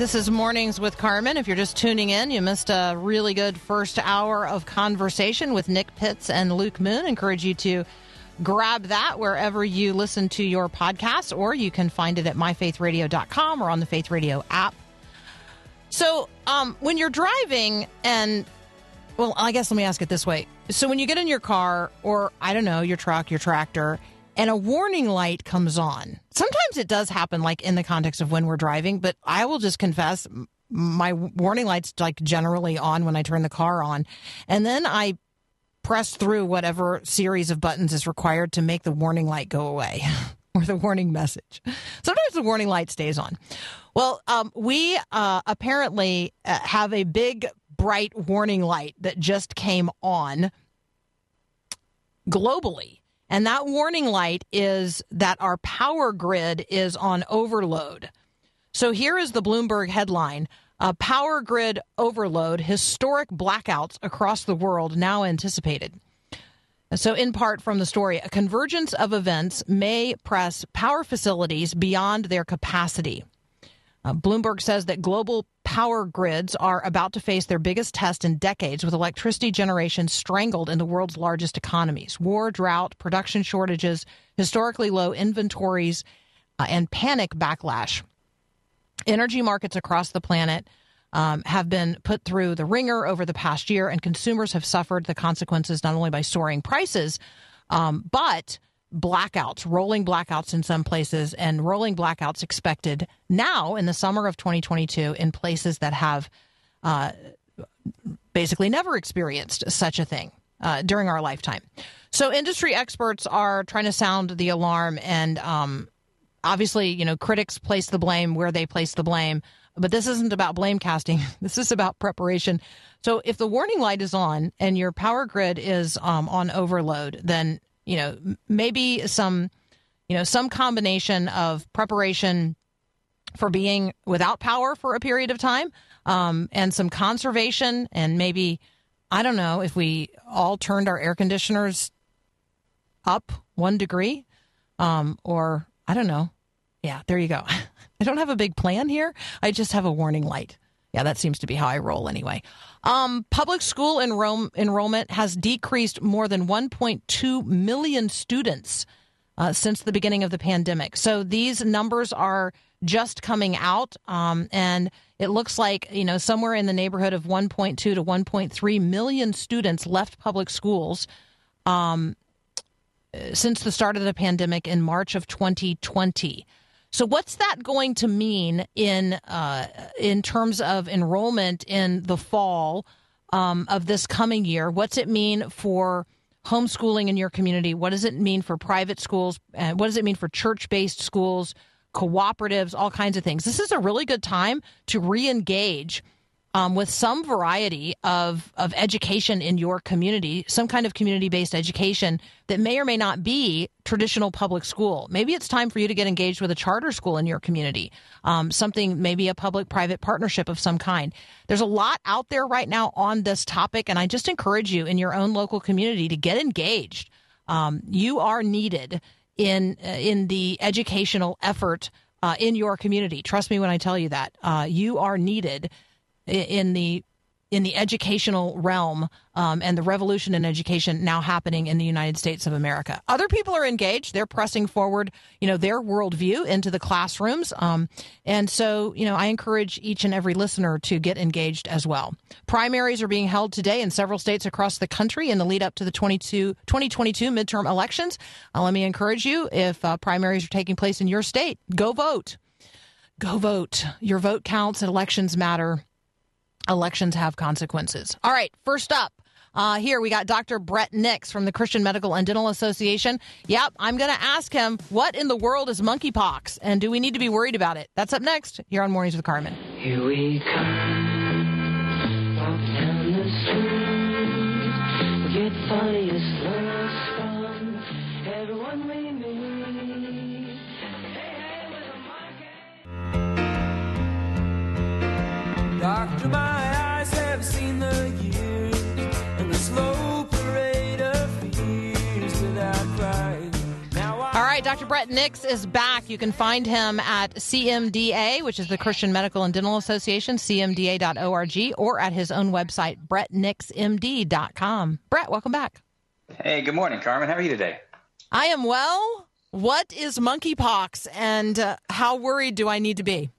This is Mornings with Carmen. If you're just tuning in, you missed a really good first hour of conversation with Nick Pitts and Luke Moon. Encourage you to grab that wherever you listen to your podcast, or you can find it at myfaithradio.com or on the Faith Radio app. So, um, when you're driving, and well, I guess let me ask it this way. So, when you get in your car, or I don't know, your truck, your tractor, and a warning light comes on, sometimes it does happen like in the context of when we're driving, but I will just confess my warning light's like generally on when I turn the car on. And then I press through whatever series of buttons is required to make the warning light go away or the warning message. Sometimes the warning light stays on. Well, um, we uh, apparently uh, have a big, bright warning light that just came on globally. And that warning light is that our power grid is on overload. So here is the Bloomberg headline Power grid overload, historic blackouts across the world now anticipated. So, in part from the story, a convergence of events may press power facilities beyond their capacity. Uh, Bloomberg says that global power grids are about to face their biggest test in decades with electricity generation strangled in the world's largest economies. War, drought, production shortages, historically low inventories, uh, and panic backlash. Energy markets across the planet um, have been put through the ringer over the past year, and consumers have suffered the consequences not only by soaring prices, um, but blackouts, rolling blackouts in some places, and rolling blackouts expected now in the summer of 2022 in places that have uh, basically never experienced such a thing uh, during our lifetime. So, industry experts are trying to sound the alarm, and um, obviously, you know, critics place the blame where they place the blame. But this isn't about blame casting. This is about preparation. So, if the warning light is on and your power grid is um, on overload, then you know maybe some you know some combination of preparation for being without power for a period of time um, and some conservation and maybe i don't know if we all turned our air conditioners up one degree um, or i don't know. Yeah there you go. I don't have a big plan here. I just have a warning light yeah, that seems to be how I roll anyway. Um, public school enroll- enrollment has decreased more than 1.2 million students uh, since the beginning of the pandemic. So these numbers are just coming out, um, and it looks like you know somewhere in the neighborhood of 1.2 to 1.3 million students left public schools um, since the start of the pandemic in March of 2020. So, what's that going to mean in uh, in terms of enrollment in the fall um, of this coming year? What's it mean for homeschooling in your community? What does it mean for private schools? And what does it mean for church based schools, cooperatives, all kinds of things? This is a really good time to re engage um, with some variety of, of education in your community, some kind of community based education that may or may not be traditional public school. Maybe it's time for you to get engaged with a charter school in your community, um, something, maybe a public private partnership of some kind. There's a lot out there right now on this topic, and I just encourage you in your own local community to get engaged. Um, you are needed in uh, in the educational effort uh, in your community. Trust me when I tell you that uh, you are needed in the in the educational realm um, and the revolution in education now happening in the United States of America. Other people are engaged; they're pressing forward, you know, their worldview into the classrooms. Um, and so, you know, I encourage each and every listener to get engaged as well. Primaries are being held today in several states across the country in the lead up to the 22, 2022 midterm elections. Uh, let me encourage you: if uh, primaries are taking place in your state, go vote. Go vote. Your vote counts, and elections matter Elections have consequences. All right, first up. Uh, here we got Dr. Bret Nicks from the Christian Medical and Dental Association. Yep, I'm going to ask him what in the world is monkeypox and do we need to be worried about it? That's up next here on Mornings with Carmen. Here we come, funniest everyone we meet. Doctor, my eyes have seen the years and the slow parade of fears without crying. All right, Dr. Bret Nicks is back. You can find him at CMDA, which is the Christian Medical and Dental Association, cmda.org, or at his own website, brettnixmd.com. Bret, welcome back. Hey, good morning, Carmen. How are you today? I am well. What is monkeypox and uh, how worried do I need to be?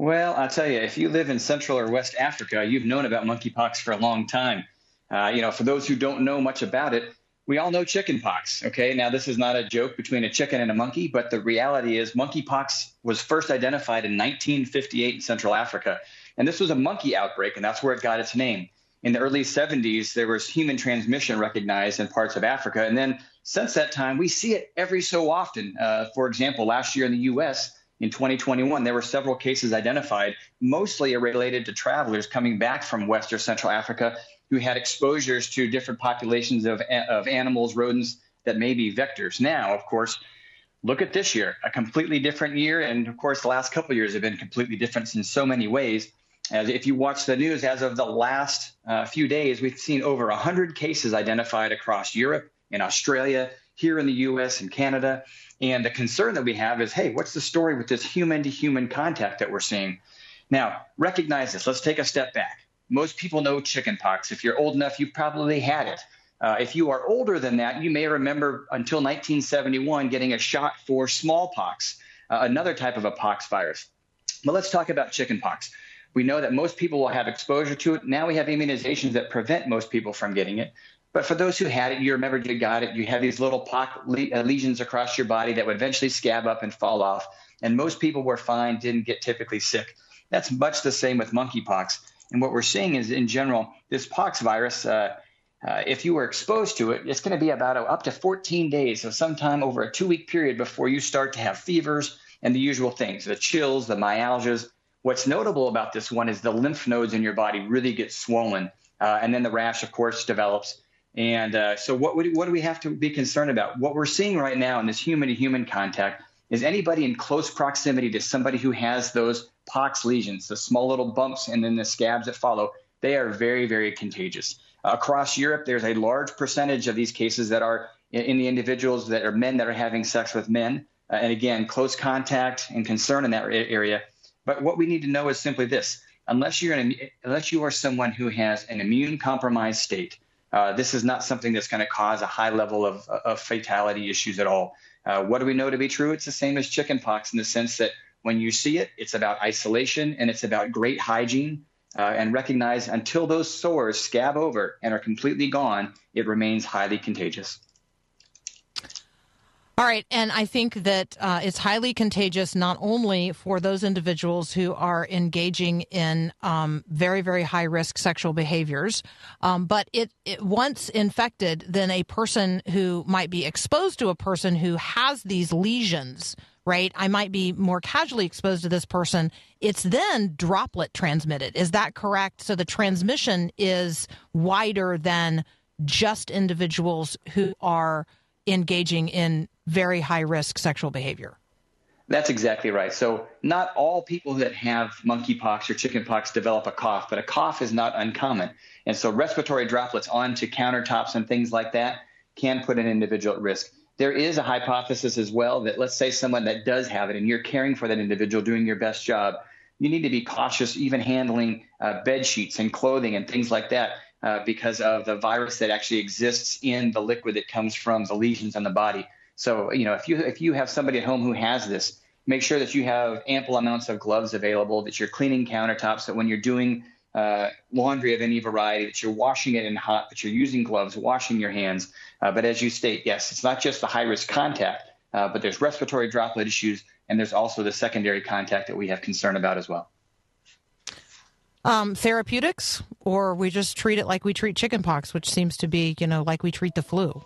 Well, I'll tell you, if you live in Central or West Africa, you've known about monkeypox for a long time. Uh, you know, for those who don't know much about it, we all know chickenpox. Okay, now this is not a joke between a chicken and a monkey, but the reality is monkeypox was first identified in 1958 in Central Africa, and this was a monkey outbreak, and that's where it got its name. In the early 70s, there was human transmission recognized in parts of Africa, and then since that time, we see it every so often. Uh, for example, last year in the U.S. in 2021, there were several cases identified, mostly related to travelers coming back from West or Central Africa who had exposures to different populations of, of animals, rodents that may be vectors. Now, of course, look at this year, a completely different year. And of course, the last couple years have been completely different in so many ways. As if you watch the news, as of the last uh, few days, we've seen over 100 cases identified across Europe and Australia, here in the US and Canada. And the concern that we have is hey, what's the story with this human to human contact that we're seeing? Now, recognize this. Let's take a step back. Most people know chickenpox. If you're old enough, you've probably had it. Uh, if you are older than that, you may remember until 1971 getting a shot for smallpox, uh, another type of a pox virus. But let's talk about chickenpox. We know that most people will have exposure to it. Now we have immunizations that prevent most people from getting it. But for those who had it, you remember you got it. You have these little le- uh, lesions across your body that would eventually scab up and fall off. And most people were fine, didn't get typically sick. That's much the same with monkeypox. And what we're seeing is, in general, this pox virus, uh, uh, if you were exposed to it, it's going to be about a, up to 14 days, so sometime over a two week period before you start to have fevers and the usual things the chills, the myalgias. What's notable about this one is the lymph nodes in your body really get swollen, uh, and then the rash, of course, develops. And uh, so, what, would, what do we have to be concerned about? What we're seeing right now in this human to human contact is anybody in close proximity to somebody who has those pox lesions, the small little bumps and then the scabs that follow, they are very, very contagious. across Europe, there's a large percentage of these cases that are in, the individuals that are men that are having sex with men. Uh, and again, close contact and concern in that area. But what we need to know is simply this: unless you're an, unless you are someone who has an immune compromised state, uh, this is not something that's going to cause a high level of, of fatality issues at all. Uh, what do we know to be true? It's the same as chickenpox in the sense that when you see it, it's about isolation and it's about great hygiene. Uh, and recognize until those sores scab over and are completely gone, it remains highly contagious. All right. And I think that uh, it's highly contagious not only for those individuals who are engaging in um, very, very high risk sexual behaviors, um, but it, it once infected, then a person who might be exposed to a person who has these lesions, right? I might be more casually exposed to this person. It's then droplet transmitted. Is that correct? So the transmission is wider than just individuals who are engaging in very high risk sexual behavior. That's exactly right. So, not all people that have monkeypox or chickenpox develop a cough, but a cough is not uncommon. And so, respiratory droplets onto countertops and things like that can put an individual at risk. There is a hypothesis as well that let's say someone that does have it and you're caring for that individual, doing your best job, you need to be cautious even handling uh, bed sheets and clothing and things like that uh, because of the virus that actually exists in the liquid that comes from the lesions on the body. So, you know, if you if you have somebody at home who has this, make sure that you have ample amounts of gloves available, that you're cleaning countertops, that when you're doing uh, laundry of any variety, that you're washing it in hot, that you're using gloves, washing your hands. Uh, but as you state, yes, it's not just the high risk contact, uh, but there's respiratory droplet issues, and there's also the secondary contact that we have concern about as well. um, therapeutics, or we just treat it like we treat chickenpox, which seems to be, you know, like we treat the flu.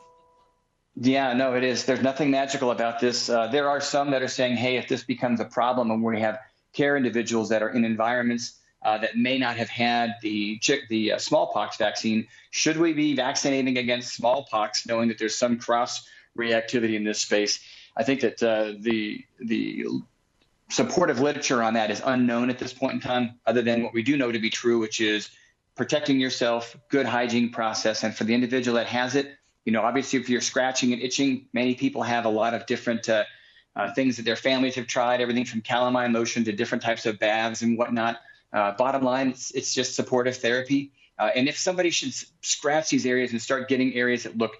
Yeah, no, it is. There's nothing magical about this. Uh, there are some that are saying, hey, if this becomes a problem and we have care individuals that are in environments uh, that may not have had the the uh, smallpox vaccine, should we be vaccinating against smallpox, knowing that there's some cross reactivity in this space? I think that uh, the the supportive literature on that is unknown at this point in time, other than what we do know to be true, which is protecting yourself, good hygiene process, and for the individual that has it, you know, obviously if you're scratching and itching, many people have a lot of different uh, uh, things that their families have tried, everything from calamine lotion to different types of baths and whatnot. Uh, bottom line, it's, it's just supportive therapy. Uh, and if somebody should scratch these areas and start getting areas that look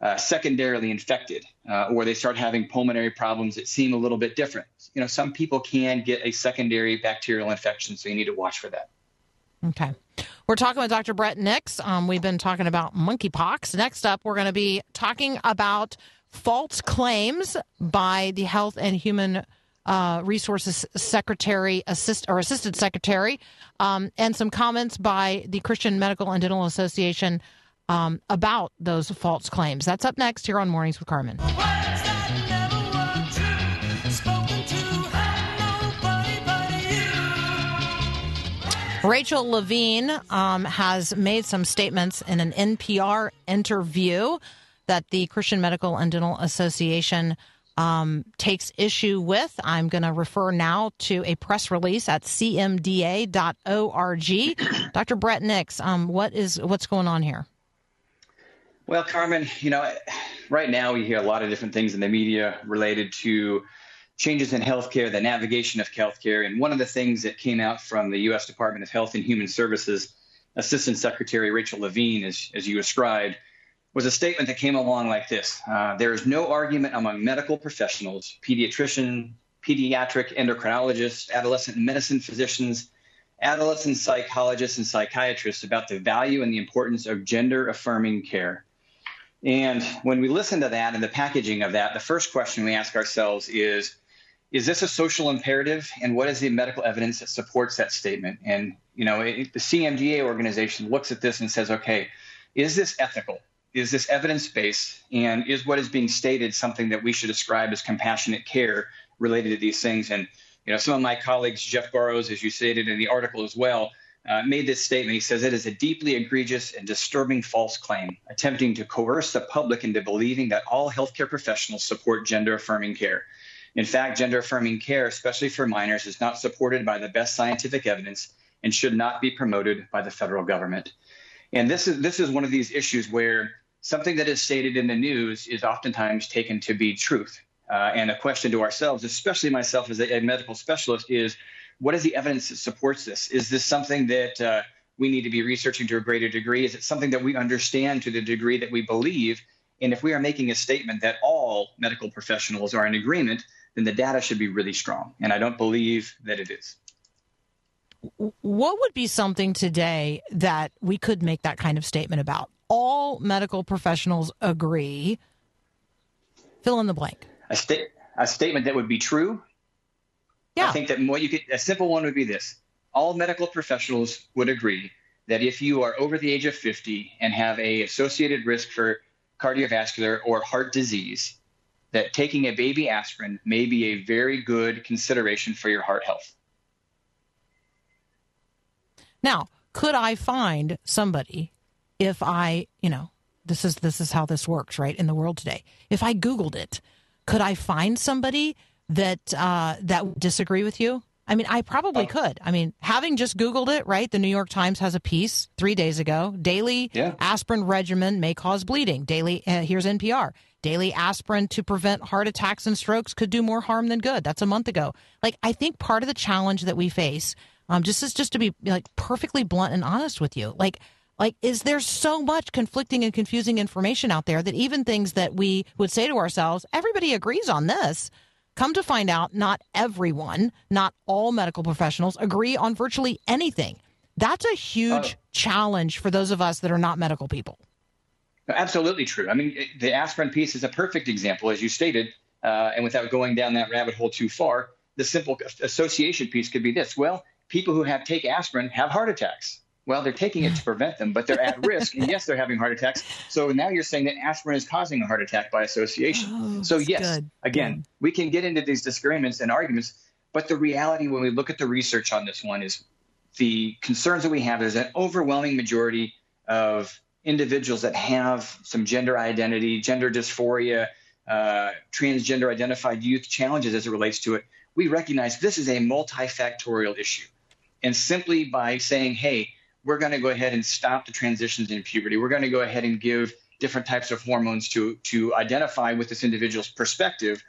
uh, secondarily infected, uh, or they start having pulmonary problems that seem a little bit different, you know, some people can get a secondary bacterial infection, so you need to watch for that. Okay. We're talking with Dr. Bret Nicks. Um, we've been talking about monkeypox. Next up, we're going to be talking about false claims by the Health and Human uh, Resources Secretary, assist or Assistant Secretary, um, and some comments by the Christian Medical and Dental Association um, about those false claims. That's up next here on Mornings with Carmen. Rachel Levine um, has made some statements in an NPR interview that the Christian Medical and Dental Association um, takes issue with. I'm going to refer now to a press release at cmda.org. Dr. Bret Nicks, um, what is what's going on here? Well, Carmen, you know, right now we hear a lot of different things in the media related to changes in healthcare, the navigation of healthcare. And one of the things that came out from the U.S. Department of Health and Human Services Assistant Secretary Rachel Levine, as, as you ascribed, was a statement that came along like this uh, There is no argument among medical professionals, pediatrician, pediatric endocrinologists, adolescent medicine physicians, adolescent psychologists, and psychiatrists about the value and the importance of gender affirming care. And when we listen to that and the packaging of that, the first question we ask ourselves is Is this a social imperative? And what is the medical evidence that supports that statement? And, you know, it, the CMDA organization looks at this and says, okay, is this ethical? Is this evidence based? And is what is being stated something that we should ascribe as compassionate care related to these things? And, you know, some of my colleagues, Jeff Barrows, as you stated in the article as well, uh, made this statement. He says it is a deeply egregious and disturbing false claim, attempting to coerce the public into believing that all healthcare professionals support gender affirming care. In fact, gender affirming care, especially for minors, is not supported by the best scientific evidence and should not be promoted by the federal government. And this is this is one of these issues where something that is stated in the news is oftentimes taken to be truth. Uh, and a question to ourselves, especially myself as a, a medical specialist, is what is the evidence that supports this? Is this something that uh, we need to be researching to a greater degree? Is it something that we understand to the degree that we believe? And if we are making a statement that all medical professionals are in agreement, then the data should be really strong. And I don't believe that it is. What would be something today that we could make that kind of statement about? All medical professionals agree. Fill in the blank. A, sta- a statement that would be true. Yeah. I think that what you could, a simple one would be this: all medical professionals would agree that if you are over the age of 50 and have a associated risk for cardiovascular or heart disease, that taking a baby aspirin may be a very good consideration for your heart health. Now, could I find somebody if I, you know, this is this is how this works, right, in the world today. If I Googled it, could I find somebody that uh, that would disagree with you? I mean, I probably Oh. could. I mean, having just Googled it, right? The New York Times has a piece three days ago. Daily Yeah. aspirin regimen may cause bleeding. Daily, uh, here's NPR. Daily aspirin to prevent heart attacks and strokes could do more harm than good. That's a month ago. Like, I think part of the challenge that we face, um, just is just to be like perfectly blunt and honest with you, like. Like, is there so much conflicting and confusing information out there that even things that we would say to ourselves, everybody agrees on this, Come to find out, not everyone, not all medical professionals agree on virtually anything. That's a huge Oh. challenge for those of us that are not medical people. Absolutely true. I mean, the aspirin piece is a perfect example, as you stated, uh, and without going down that rabbit hole too far, the simple association piece could be this. Well, people who have take aspirin have heart attacks. Well, they're taking it to prevent them, but they're at risk, and yes, they're having heart attacks. So now you're saying that aspirin is causing a heart attack by association. Oh, so yes, good. again, we can get into these disagreements and arguments, but the reality when we look at the research on this one is the concerns that we have is an overwhelming majority of individuals that have some gender identity, gender dysphoria, uh, transgender identified youth challenges as it relates to it. We recognize this is a multifactorial issue. And simply by saying, hey, we're going to go ahead and stop the transitions in puberty, we're going to go ahead and give different types of hormones to, to identify with this individual's perspective,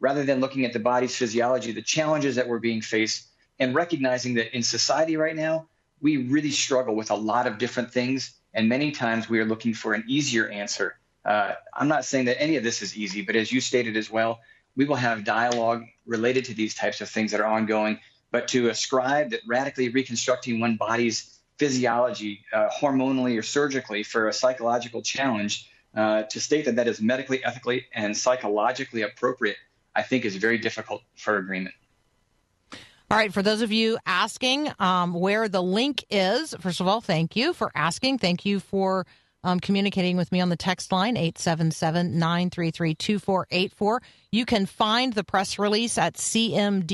rather than looking at the body's physiology, the challenges that we're being faced, and recognizing that in society right now, we really struggle with a lot of different things. And many times we are looking for an easier answer. Uh, I'm not saying that any of this is easy, but as you stated as well, we will have dialogue related to these types of things that are ongoing. But to ascribe that radically reconstructing one body's physiology, uh, hormonally or surgically, for a psychological challenge, uh, to state that that is medically, ethically, and psychologically appropriate, I think is very difficult for agreement. All right, for those of you asking um, where the link is, first of all, thank you for asking. Thank you for um, communicating with me on the text line, 877 933 2484. You can find the press release at cmda.org.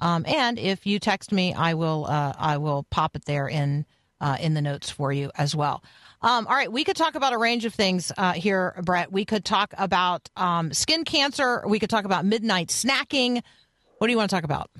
Um, and if you text me, I will uh, I will pop it there in uh, in the notes for you as well. Um, all right, we could talk about a range of things uh, here, Bret. We could talk about um, skin cancer. We could talk about midnight snacking. What do you want to talk about?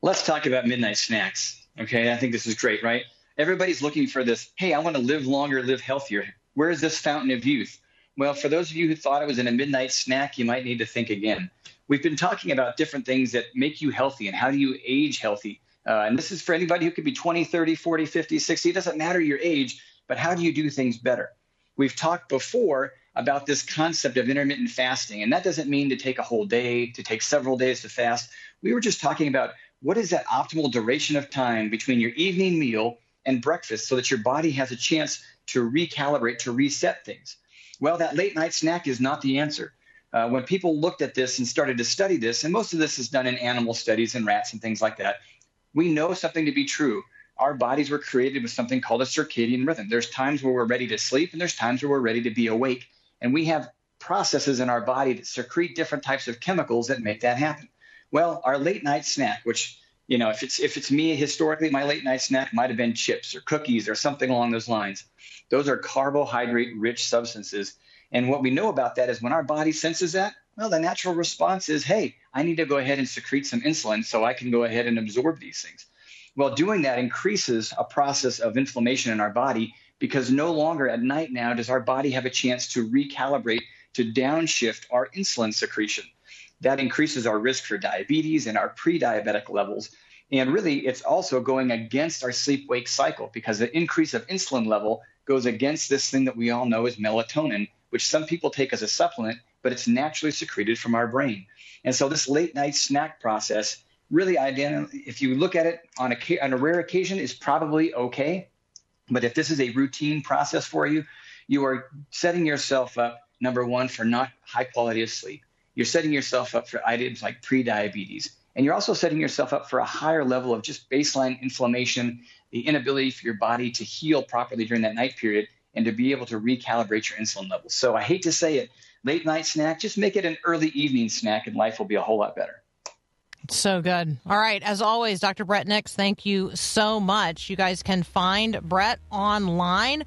Let's talk about midnight snacks. Okay, I think this is great, right? Everybody's looking for this. Hey, I want to live longer, live healthier. Where is this fountain of youth? Well, for those of you who thought it was in a midnight snack, you might need to think again. We've been talking about different things that make you healthy and how do you age healthy. Uh, and this is for anybody who could be 20, 30, 40, 50, 60. It doesn't matter your age, but how do you do things better? We've talked before about this concept of intermittent fasting, and that doesn't mean to take a whole day, to take several days to fast. We were just talking about what is that optimal duration of time between your evening meal and breakfast so that your body has a chance to recalibrate, to reset things. Well, that late night snack is not the answer. Uh, when people looked at this and started to study this, and most of this is done in animal studies and rats and things like that, we know something to be true. Our bodies were created with something called a circadian rhythm. There's times where we're ready to sleep, and there's times where we're ready to be awake. And we have processes in our body that secrete different types of chemicals that make that happen. Well, our late night snack, which you know, if it's if it's me historically, my late night snack might have been chips or cookies or something along those lines. Those are carbohydrate rich substances. And what we know about that is when our body senses that, well, the natural response is, hey, I need to go ahead and secrete some insulin so I can go ahead and absorb these things. Well, doing that increases a process of inflammation in our body because no longer at night now does our body have a chance to recalibrate to downshift our insulin secretion. That increases our risk for diabetes and our pre diabetic levels. And really, it's also going against our sleep wake cycle because the increase of insulin level goes against this thing that we all know is melatonin, which some people take as a supplement, but it's naturally secreted from our brain. And so, this late night snack process really, if you look at it on a, on a rare occasion, is probably okay. But if this is a routine process for you, you are setting yourself up, number one, for not high quality of sleep. You're setting yourself up for items like prediabetes. And you're also setting yourself up for a higher level of just baseline inflammation, the inability for your body to heal properly during that night period, and to be able to recalibrate your insulin levels. So I hate to say it, late night snack, just make it an early evening snack, and life will be a whole lot better. So good. All right. As always, Dr. Bret Nicks, thank you so much. You guys can find Bret online,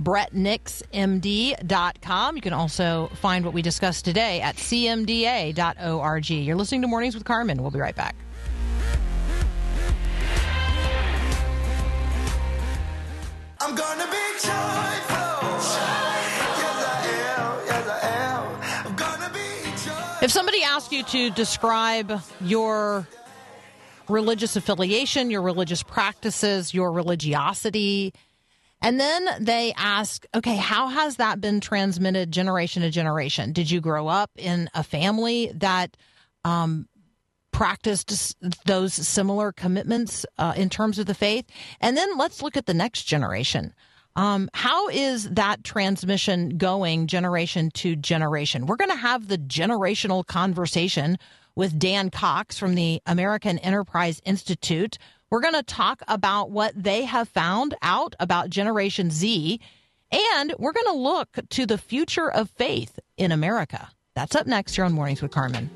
brettnixmd.com. You can also find what we discussed today at cmda.org. You're listening to Mornings with Carmen. We'll be right back. I'm gonna be joyful. Somebody asked you to describe your religious affiliation, your religious practices, your religiosity, and then they ask, okay, how has that been transmitted generation to generation? Did you grow up in a family that um, practiced those similar commitments uh, in terms of the faith? And then let's look at the next generation. Um, how is that transmission going generation to generation? We're going to have the generational conversation with Dan Cox from the American Enterprise Institute. We're going to talk about what they have found out about Generation Z, and we're going to look to the future of faith in America. That's up next here on Mornings with Carmen.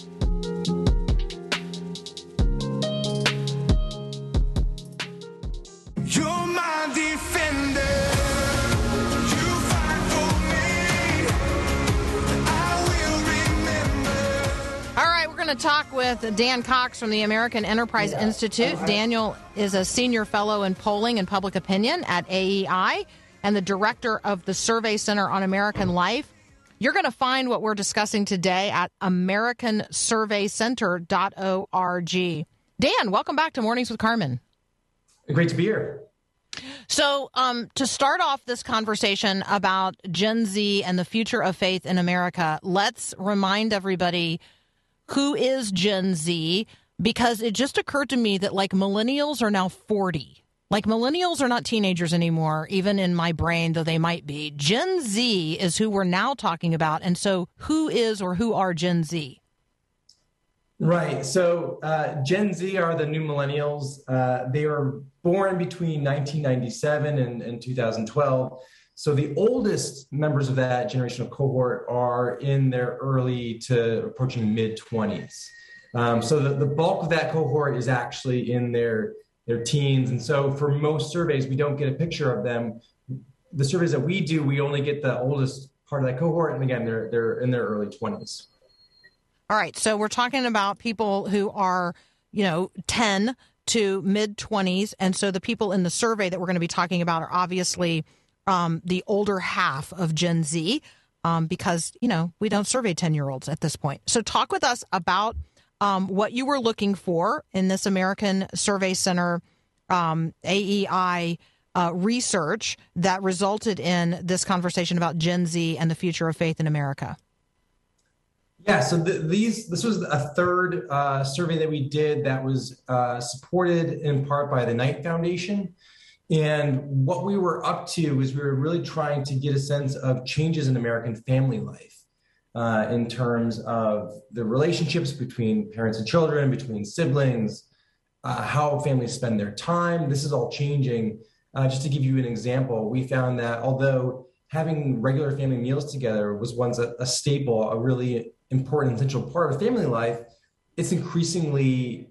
Going to talk with Dan Cox from the American Enterprise Institute. Daniel is a senior fellow in polling and public opinion at AEI and the director of the Survey Center on American Life. You're going to find what we're discussing today at americansurveycenter.org. Dan, welcome back to Mornings with Carmen. Great to be here. So, um, to start off this conversation about Gen Z and the future of faith in America, let's remind everybody who is Gen Z because it just occurred to me that like millennials are now 40. Like millennials are not teenagers anymore, even in my brain, though they might be. Gen Z is who we're now talking about. And so, who is or who are Gen Z? Right. So uh, Gen Z are the new millennials. Uh, they were born between 1997 and, and 2012. So the oldest members of that generational cohort are in their early to approaching mid 20s. Um, so the, the bulk of that cohort is actually in their their teens. And so for most surveys, we don't get a picture of them. The surveys that we do, we only get the oldest part of that cohort. And again, they're they're in their early 20s. All right. So we're talking about people who are, you know, 10 to mid 20s. And so the people in the survey that we're going to be talking about are obviously um, the older half of Gen Z um, because, you know, we don't survey 10 year olds at this point. So talk with us about um, what you were looking for in this American Survey Center um, AEI. Uh, research that resulted in this conversation about Gen Z and the future of faith in America. Yeah, so th- these this was a third uh, survey that we did that was uh, supported in part by the Knight Foundation. And what we were up to is we were really trying to get a sense of changes in American family life uh, in terms of the relationships between parents and children, between siblings, uh, how families spend their time. This is all changing. Uh, just to give you an example, we found that although having regular family meals together was once a, a staple, a really important, essential part of family life, it's increasingly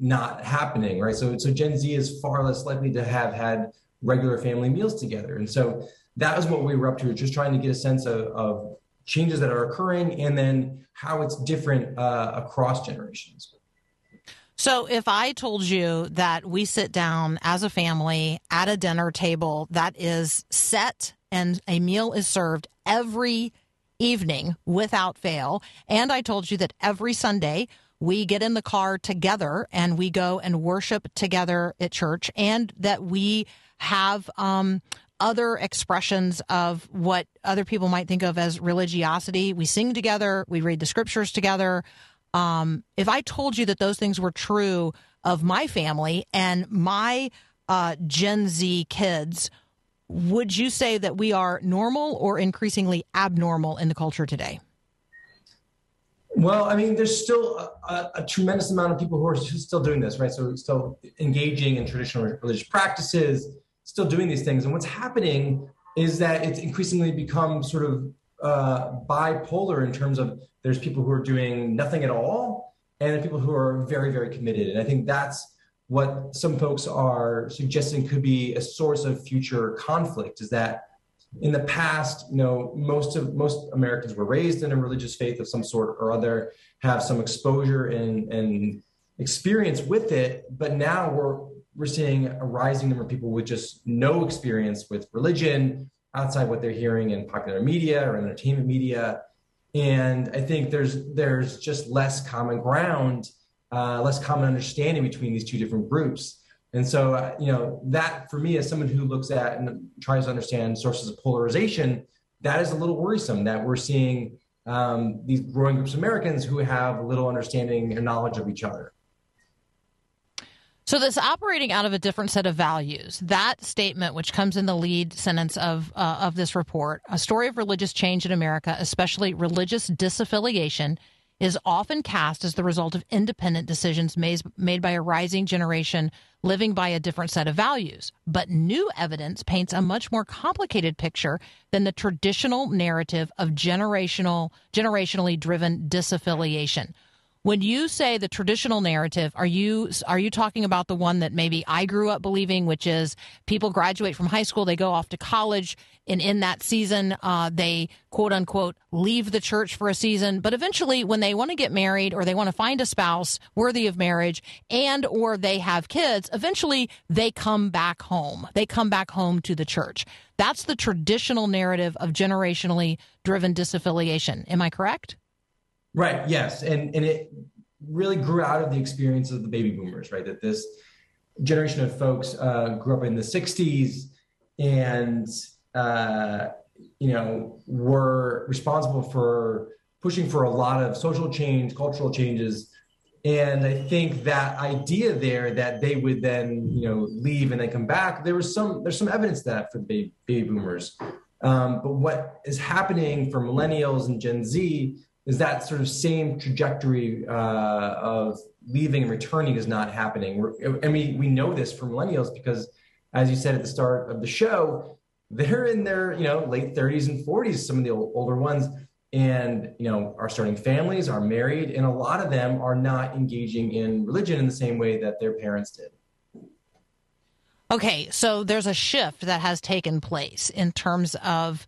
not happening, right? So, so Gen Z is far less likely to have had regular family meals together. And so that was what we were up to, just trying to get a sense of, of changes that are occurring and then how it's different uh, across generations. So, if I told you that we sit down as a family at a dinner table that is set and a meal is served every evening without fail, and I told you that every Sunday we get in the car together and we go and worship together at church, and that we have um, other expressions of what other people might think of as religiosity. We sing together, we read the scriptures together. Um, if I told you that those things were true of my family and my uh, Gen Z kids, would you say that we are normal or increasingly abnormal in the culture today? Well, I mean, there's still a, a, tremendous amount of people who are still doing this, right? So, still engaging in traditional religious practices, still doing these things. And what's happening is that it's increasingly become sort of uh, bipolar in terms of there's people who are doing nothing at all, and people who are very, very committed. And I think that's what some folks are suggesting could be a source of future conflict. Is that in the past, you know, most of most Americans were raised in a religious faith of some sort or other, have some exposure and and experience with it, but now we're we're seeing a rising number of people with just no experience with religion outside what they're hearing in popular media or entertainment media. And I think there's there's just less common ground, uh, less common understanding between these two different groups. And so, uh, you know, that for me, as someone who looks at and tries to understand sources of polarization, that is a little worrisome that we're seeing um, these growing groups of Americans who have little understanding and knowledge of each other. So this operating out of a different set of values, that statement, which comes in the lead sentence of uh, of this report, a story of religious change in America, especially religious disaffiliation, is often cast as the result of independent decisions made, made by a rising generation living by a different set of values. But new evidence paints a much more complicated picture than the traditional narrative of generational, generationally driven disaffiliation. When you say the traditional narrative, are you are you talking about the one that maybe I grew up believing, which is people graduate from high school, they go off to college, and in that season, uh, they quote unquote leave the church for a season, but eventually, when they want to get married or they want to find a spouse worthy of marriage, and or they have kids, eventually they come back home. They come back home to the church. That's the traditional narrative of generationally driven disaffiliation. Am I correct? Right. Yes, and and it really grew out of the experience of the baby boomers, right? That this generation of folks uh, grew up in the '60s and uh, you know were responsible for pushing for a lot of social change, cultural changes. And I think that idea there that they would then, you know, leave and then come back, there was some, there's some evidence that for the baby, baby boomers. Um, but what is happening for millennials and Gen Z is that sort of same trajectory uh, of leaving and returning is not happening. We're, and we, we know this for millennials because, as you said at the start of the show, they're in their you know late 30s and 40s, some of the old, older ones, and you know are starting families, are married, and a lot of them are not engaging in religion in the same way that their parents did. Okay, so there's a shift that has taken place in terms of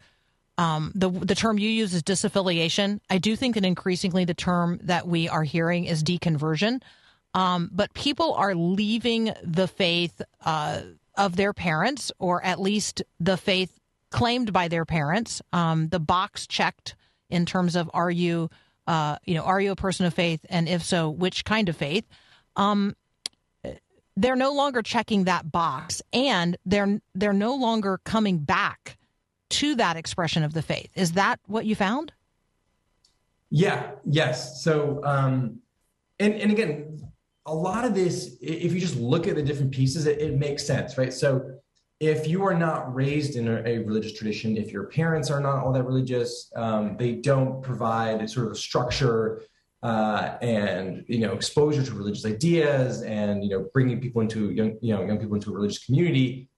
um, the the term you use is disaffiliation. I do think that increasingly the term that we are hearing is deconversion. Um, but people are leaving the faith uh, of their parents, or at least the faith claimed by their parents. Um, the box checked in terms of are you, uh, you know, are you a person of faith, and if so, which kind of faith? Um, they're no longer checking that box, and they're they're no longer coming back to that expression of the faith. Is that what you found? Yeah. Yes. So, um, and and again, a lot of this, if you just look at the different pieces, it, it makes sense, right? So, if you are not raised in a, a, religious tradition, if your parents are not all that religious, um, they don't provide sort of a structure uh, and you know exposure to religious ideas, and you know bringing people into young you know young people into a religious community.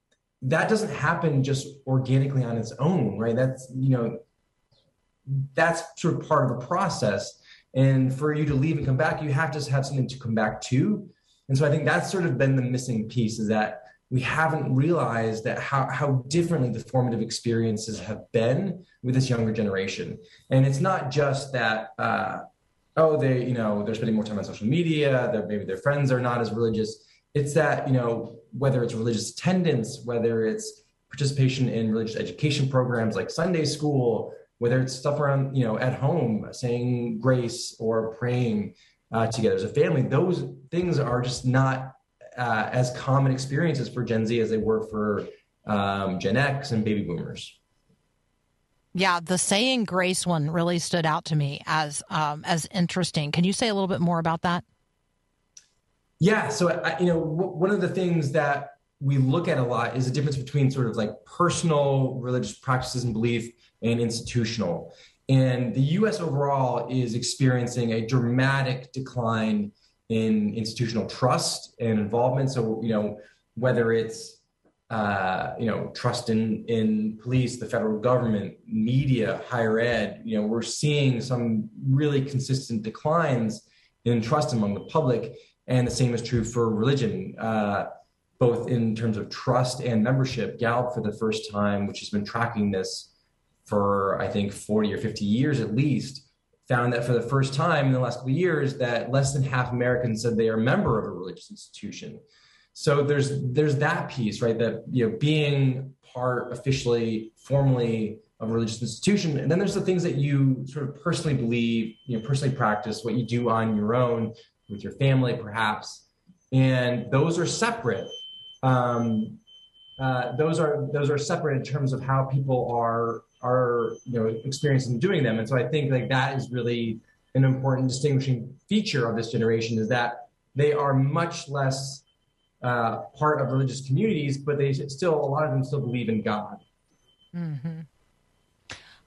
That doesn't happen just organically on its own, right? That's you know that's sort of part of a process. And for you to leave and come back, you have to have something to come back to. And so I think that's sort of been the missing piece is that we haven't realized that how, how differently the formative experiences have been with this younger generation. And it's not just that, uh, oh, they, you know, they're spending more time on social media, that maybe their friends are not as religious. It's that, you know, whether it's religious attendance, whether it's participation in religious education programs like Sunday school, whether it's stuff around, you know, at home, saying grace or praying uh, together as a family, those things are just not uh, as common experiences for Gen Z as they were for um, Gen X and baby boomers. Yeah, the saying grace one really stood out to me as um, as interesting. Can you say a little bit more about that? Yeah, so I, you know, w- one of the things that we look at a lot is the difference between sort of like personal religious practices and belief and institutional. And the US overall is experiencing a dramatic decline in institutional trust and involvement. So, you know, whether it's uh, you know, trust in in police, the federal government, media, higher ed, you know, we're seeing some really consistent declines in trust among the public, and the same is true for religion. Uh, both in terms of trust and membership, Gallup for the first time, which has been tracking this for I think 40 or 50 years at least, found that for the first time in the last couple of years that less than half Americans said they are a member of a religious institution. So there's there's that piece, right? That you know, being part officially, formally of a religious institution, and then there's the things that you sort of personally believe, you know, personally practice, what you do on your own with your family, perhaps, and those are separate. Um, uh, those are those are separate in terms of how people are are you know experiencing doing them, and so I think like that is really an important distinguishing feature of this generation is that they are much less uh, part of religious communities, but they still a lot of them still believe in God. Mm-hmm.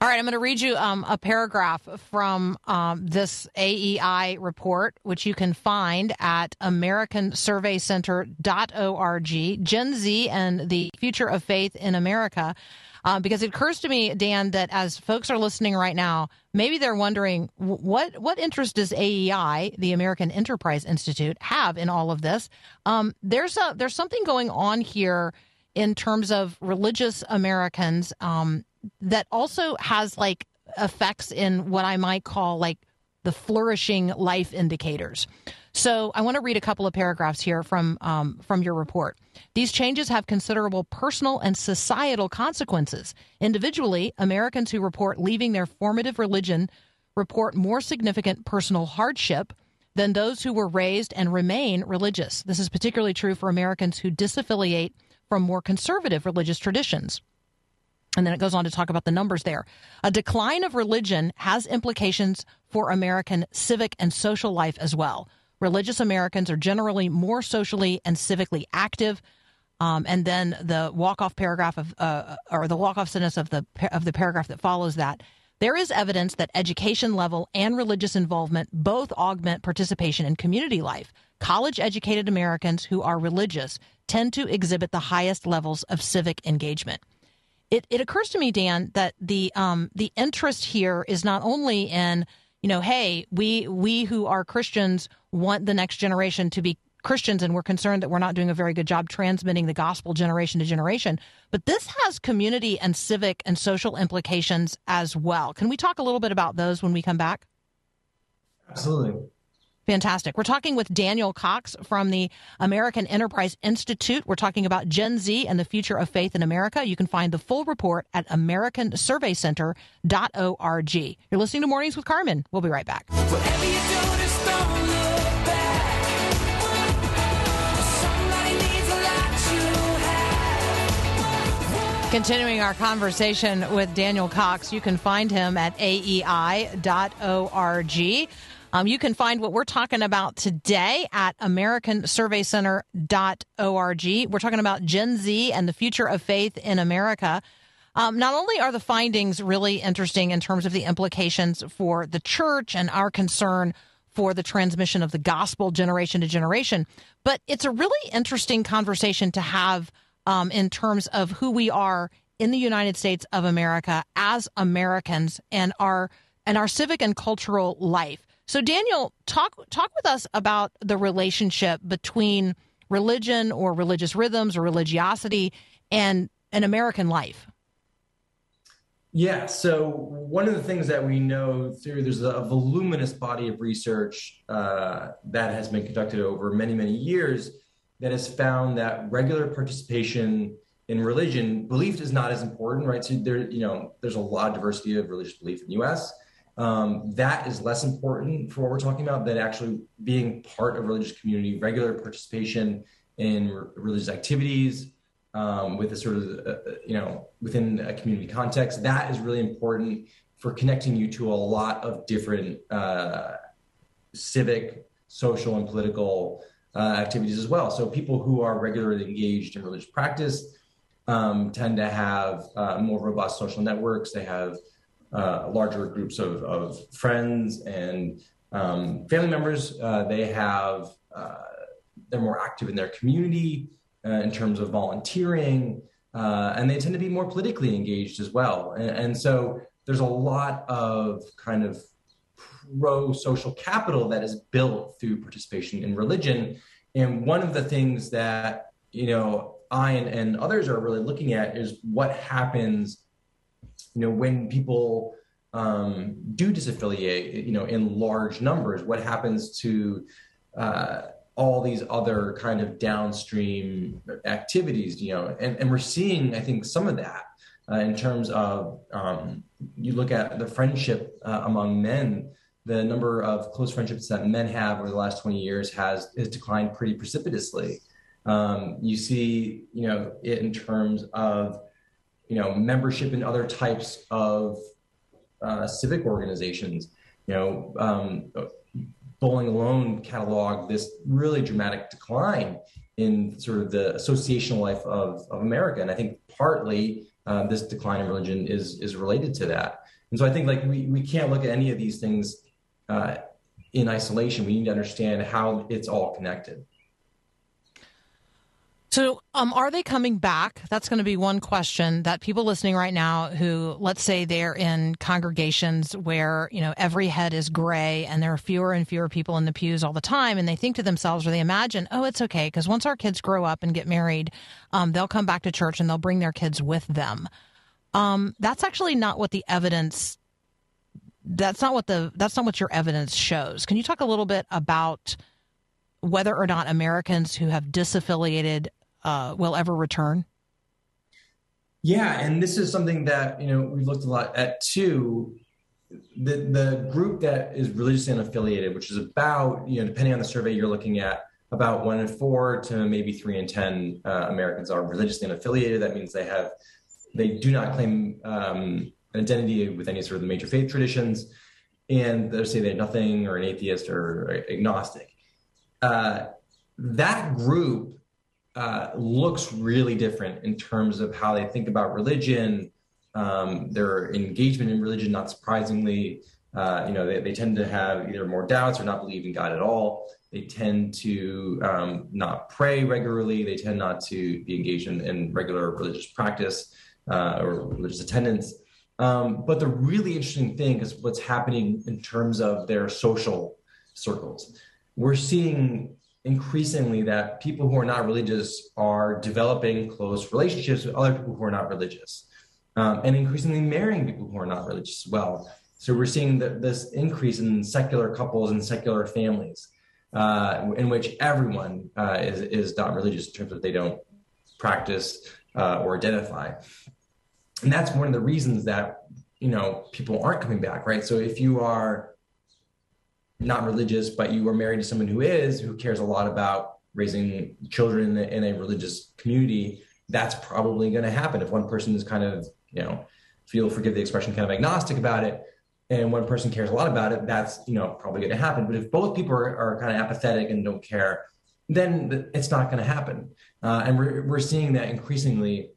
All right, I'm going to read you um, a paragraph from um, this AEI report, which you can find at AmericanSurveyCenter.org, Gen Z and the Future of Faith in America. Uh, because it occurs to me, Dan, that as folks are listening right now, maybe they're wondering what what interest does AEI, the American Enterprise Institute, have in all of this? Um, there's a there's something going on here in terms of religious Americans um, that also has like effects in what I might call like the flourishing life indicators. So I want to read a couple of paragraphs here from um, from your report. These changes have considerable personal and societal consequences. Individually, Americans who report leaving their formative religion report more significant personal hardship than those who were raised and remain religious. This is particularly true for Americans who disaffiliate from more conservative religious traditions. And then it goes on to talk about the numbers there. A decline of religion has implications for American civic and social life as well. Religious Americans are generally more socially and civically active. Um, and then the walk-off paragraph of, uh, or the walk-off sentence of the of the paragraph that follows that. There is evidence that education level and religious involvement both augment participation in community life. College educated Americans who are religious tend to exhibit the highest levels of civic engagement. It, it occurs to me, Dan, that the um, the interest here is not only in you know, hey, we we who are Christians want the next generation to be Christians, and we're concerned that we're not doing a very good job transmitting the gospel generation to generation. But this has community and civic and social implications as well. Can we talk a little bit about those when we come back? Absolutely. Fantastic. We're talking with Daniel Cox from the American Enterprise Institute. We're talking about Gen Z and the future of faith in America. You can find the full report at AmericanSurveyCenter.org. You're listening to Mornings with Carmen. We'll be right back. Whatever you do, just don't look back. Somebody needs a lot you have. Continuing our conversation with Daniel Cox, you can find him at aei.org. Um, you can find what we're talking about today at AmericanSurveyCenter.org. We're talking about Gen Z and the future of faith in America. Um, not only are the findings really interesting in terms of the implications for the church and our concern for the transmission of the gospel generation to generation, but it's a really interesting conversation to have um, in terms of who we are in the United States of America as Americans and our and our civic and cultural life. So, Daniel, talk talk with us about the relationship between religion or religious rhythms or religiosity and an American life. Yeah. So one of the things that we know through there's a voluminous body of research uh, that has been conducted over many many years that has found that regular participation in religion belief is not as important, right? So there, you know, there's a lot of diversity of religious belief in the U.S. Um, that is less important for what we're talking about than actually being part of religious community, regular participation in religious activities, um, with a sort of, uh, you know, within a community context. That is really important for connecting you to a lot of different uh, civic, social, and political uh, activities as well. So people who are regularly engaged in religious practice um, tend to have uh, more robust social networks. They have uh, larger groups of, of friends and um, family members. Uh, they have uh, they're more active in their community uh, in terms of volunteering, uh, and they tend to be more politically engaged as well. And, and so there's a lot of kind of pro social capital that is built through participation in religion. And one of the things that you know I and, and others are really looking at is what happens you know, when people um, do disaffiliate, you know, in large numbers, what happens to uh, all these other kind of downstream activities, you know, and, and we're seeing, I think, some of that uh, in terms of um, you look at the friendship uh, among men, the number of close friendships that men have over the last 20 years has, has declined pretty precipitously. Um, you see, you know, it in terms of you know, membership in other types of uh, civic organizations. You know, um, Bowling Alone cataloged this really dramatic decline in sort of the associational life of, of America. And I think partly uh, this decline in religion is is related to that. And so I think like we, we can't look at any of these things uh, in isolation. We need to understand how it's all connected. So, um, are they coming back? That's going to be one question that people listening right now who, let's say, they're in congregations where, you know, every head is gray and there are fewer and fewer people in the pews all the time. And they think to themselves or they imagine, oh, it's okay because once our kids grow up and get married, um, they'll come back to church and they'll bring their kids with them. Um, that's actually not what the evidence. That's not what the. That's not what your evidence shows. Can you talk a little bit about whether or not Americans who have disaffiliated uh, will ever return? Yeah, and this is something that you know we've looked a lot at too. The the group that is religiously unaffiliated, which is about you know depending on the survey you're looking at, about one in four to maybe three in ten uh, Americans are religiously unaffiliated. That means they have they do not claim um, an identity with any sort of the major faith traditions, and they say they're nothing or an atheist or agnostic. Uh, that group uh, looks really different in terms of how they think about religion, um, their engagement in religion. Not surprisingly, uh, you know, they, they, tend to have either more doubts or not believe in God at all. They tend to um, not pray regularly. They tend not to be engaged in, in regular religious practice uh, or religious attendance. Um, but the really interesting thing is what's happening in terms of their social circles. We're seeing increasingly that people who are not religious are developing close relationships with other people who are not religious, um, and increasingly marrying people who are not religious as well. So we're seeing that this increase in secular couples and secular families, uh, in which everyone uh, is is not religious in terms of they don't practice uh, or identify, and that's one of the reasons that you know people aren't coming back, right? So if you are not religious, but you are married to someone who is, who cares a lot about raising children in a, religious community, that's probably going to happen. If one person is kind of, you know, feel forgive the expression, kind of agnostic about it, and one person cares a lot about it, that's you know probably going to happen. But if both people are, are kind of apathetic and don't care, then it's not going to happen. Uh, and we're we're seeing that increasingly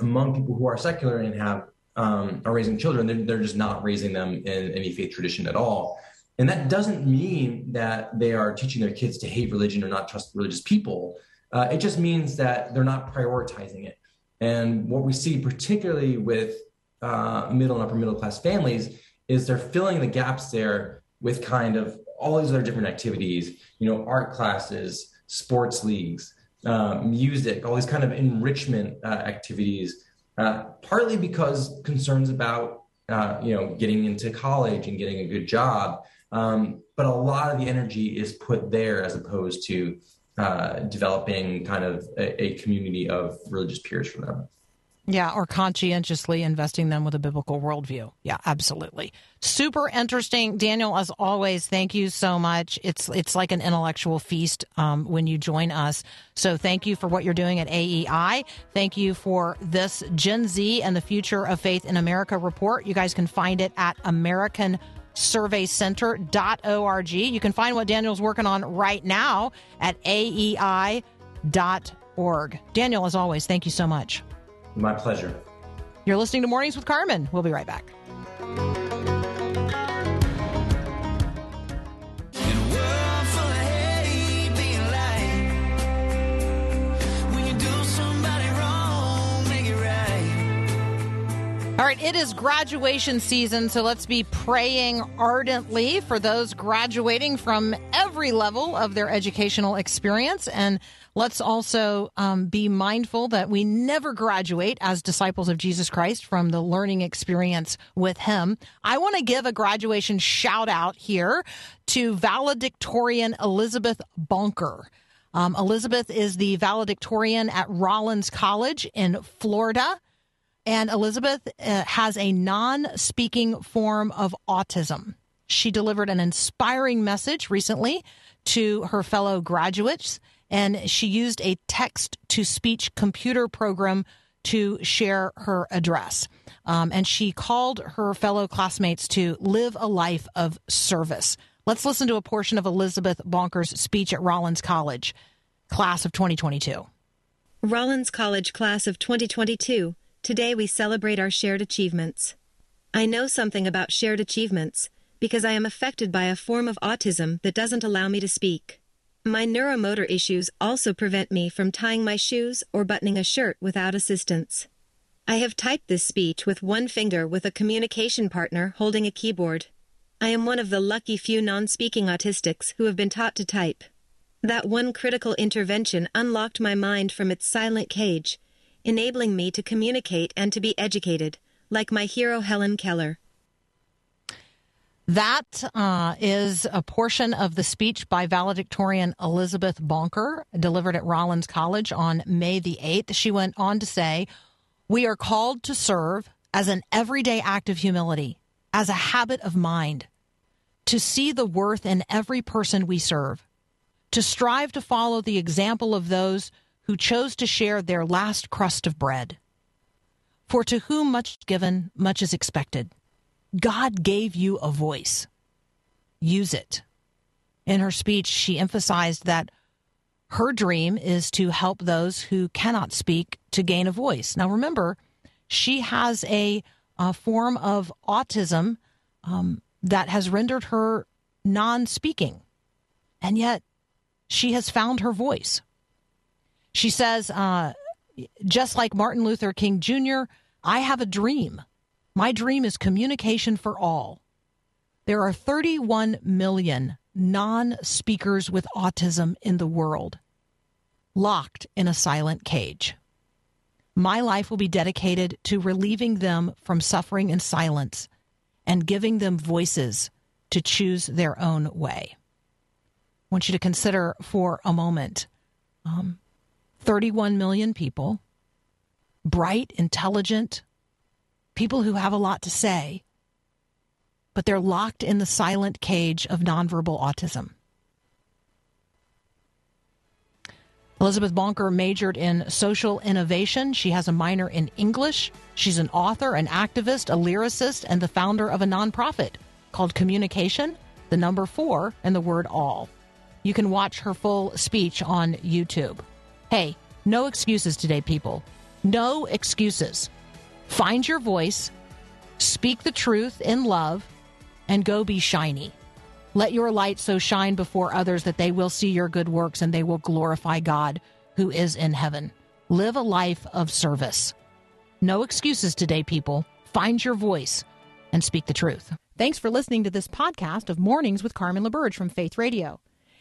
among people who are secular and have um, are raising children. They're, they're just not raising them in any faith tradition at all. And that doesn't mean that they are teaching their kids to hate religion or not trust religious people. Uh, it just means that they're not prioritizing it. And what we see, particularly with uh, middle and upper middle class families, is they're filling the gaps there with kind of all these other different activities, you know, art classes, sports leagues, uh, music, all these kind of enrichment uh, activities, uh, partly because concerns about, uh, you know, getting into college and getting a good job. Um, but a lot of the energy is put there as opposed to uh, developing kind of a, a community of religious peers for them. Yeah, or conscientiously investing them with a biblical worldview. Yeah, absolutely. Super interesting, Daniel. As always, thank you so much. It's it's like an intellectual feast um, when you join us. So thank you for what you're doing at AEI. Thank you for this Gen Z and the Future of Faith in America report. You guys can find it at American surveycenter.org. You can find what Daniel's working on right now at aei.org. Daniel, as always, thank you so much. My pleasure. You're listening to Mornings with Carmen. We'll be right back. All right, it is graduation season, so let's be praying ardently for those graduating from every level of their educational experience. And let's also um, be mindful that we never graduate as disciples of Jesus Christ from the learning experience with Him. I want to give a graduation shout out here to valedictorian Elizabeth Bonker. Um, Elizabeth is the valedictorian at Rollins College in Florida. And Elizabeth uh, has a non speaking form of autism. She delivered an inspiring message recently to her fellow graduates, and she used a text to speech computer program to share her address. Um, and she called her fellow classmates to live a life of service. Let's listen to a portion of Elizabeth Bonker's speech at Rollins College. class of 2022. Rollins College Class of 2022. Today we celebrate our shared achievements. I know something about shared achievements because I am affected by a form of autism that doesn't allow me to speak. My neuromotor issues also prevent me from tying my shoes or buttoning a shirt without assistance. I have typed this speech with one finger with a communication partner holding a keyboard. I am one of the lucky few non speaking autistics who have been taught to type. That one critical intervention unlocked my mind from its silent cage, enabling me to communicate and to be educated, like my hero Helen Keller. That uh, is a portion of the speech by valedictorian Elizabeth Bonker, delivered at Rollins College on May the 8th. She went on to say, We are called to serve as an everyday act of humility, as a habit of mind, to see the worth in every person we serve, to strive to follow the example of those who chose to share their last crust of bread. For to whom much is given, much is expected. God gave you a voice. Use it. In her speech, she emphasized that her dream is to help those who cannot speak to gain a voice. Now, remember, she has a, a form of autism um, that has rendered her non speaking, and yet she has found her voice. She says, uh, just like Martin Luther King Jr., I have a dream. My dream is communication for all. There are 31 million non speakers with autism in the world, locked in a silent cage. My life will be dedicated to relieving them from suffering in silence and giving them voices to choose their own way. I want you to consider for a moment um, 31 million people, bright, intelligent, people who have a lot to say, but they're locked in the silent cage of nonverbal autism. Elizabeth Bonker majored in social innovation. She has a minor in English. She's an author, an activist, a lyricist, and the founder of a nonprofit called Communication, the number four, and the word all. You can watch her full speech on YouTube. Hey, no excuses today, people. No excuses. Find your voice, speak the truth in love, and go be shiny. Let your light so shine before others that they will see your good works and they will glorify God who is in heaven. Live a life of service. No excuses today, people. Find your voice and speak the truth. Thanks for listening to this podcast of Mornings with Carmen LaBerge from Faith Radio.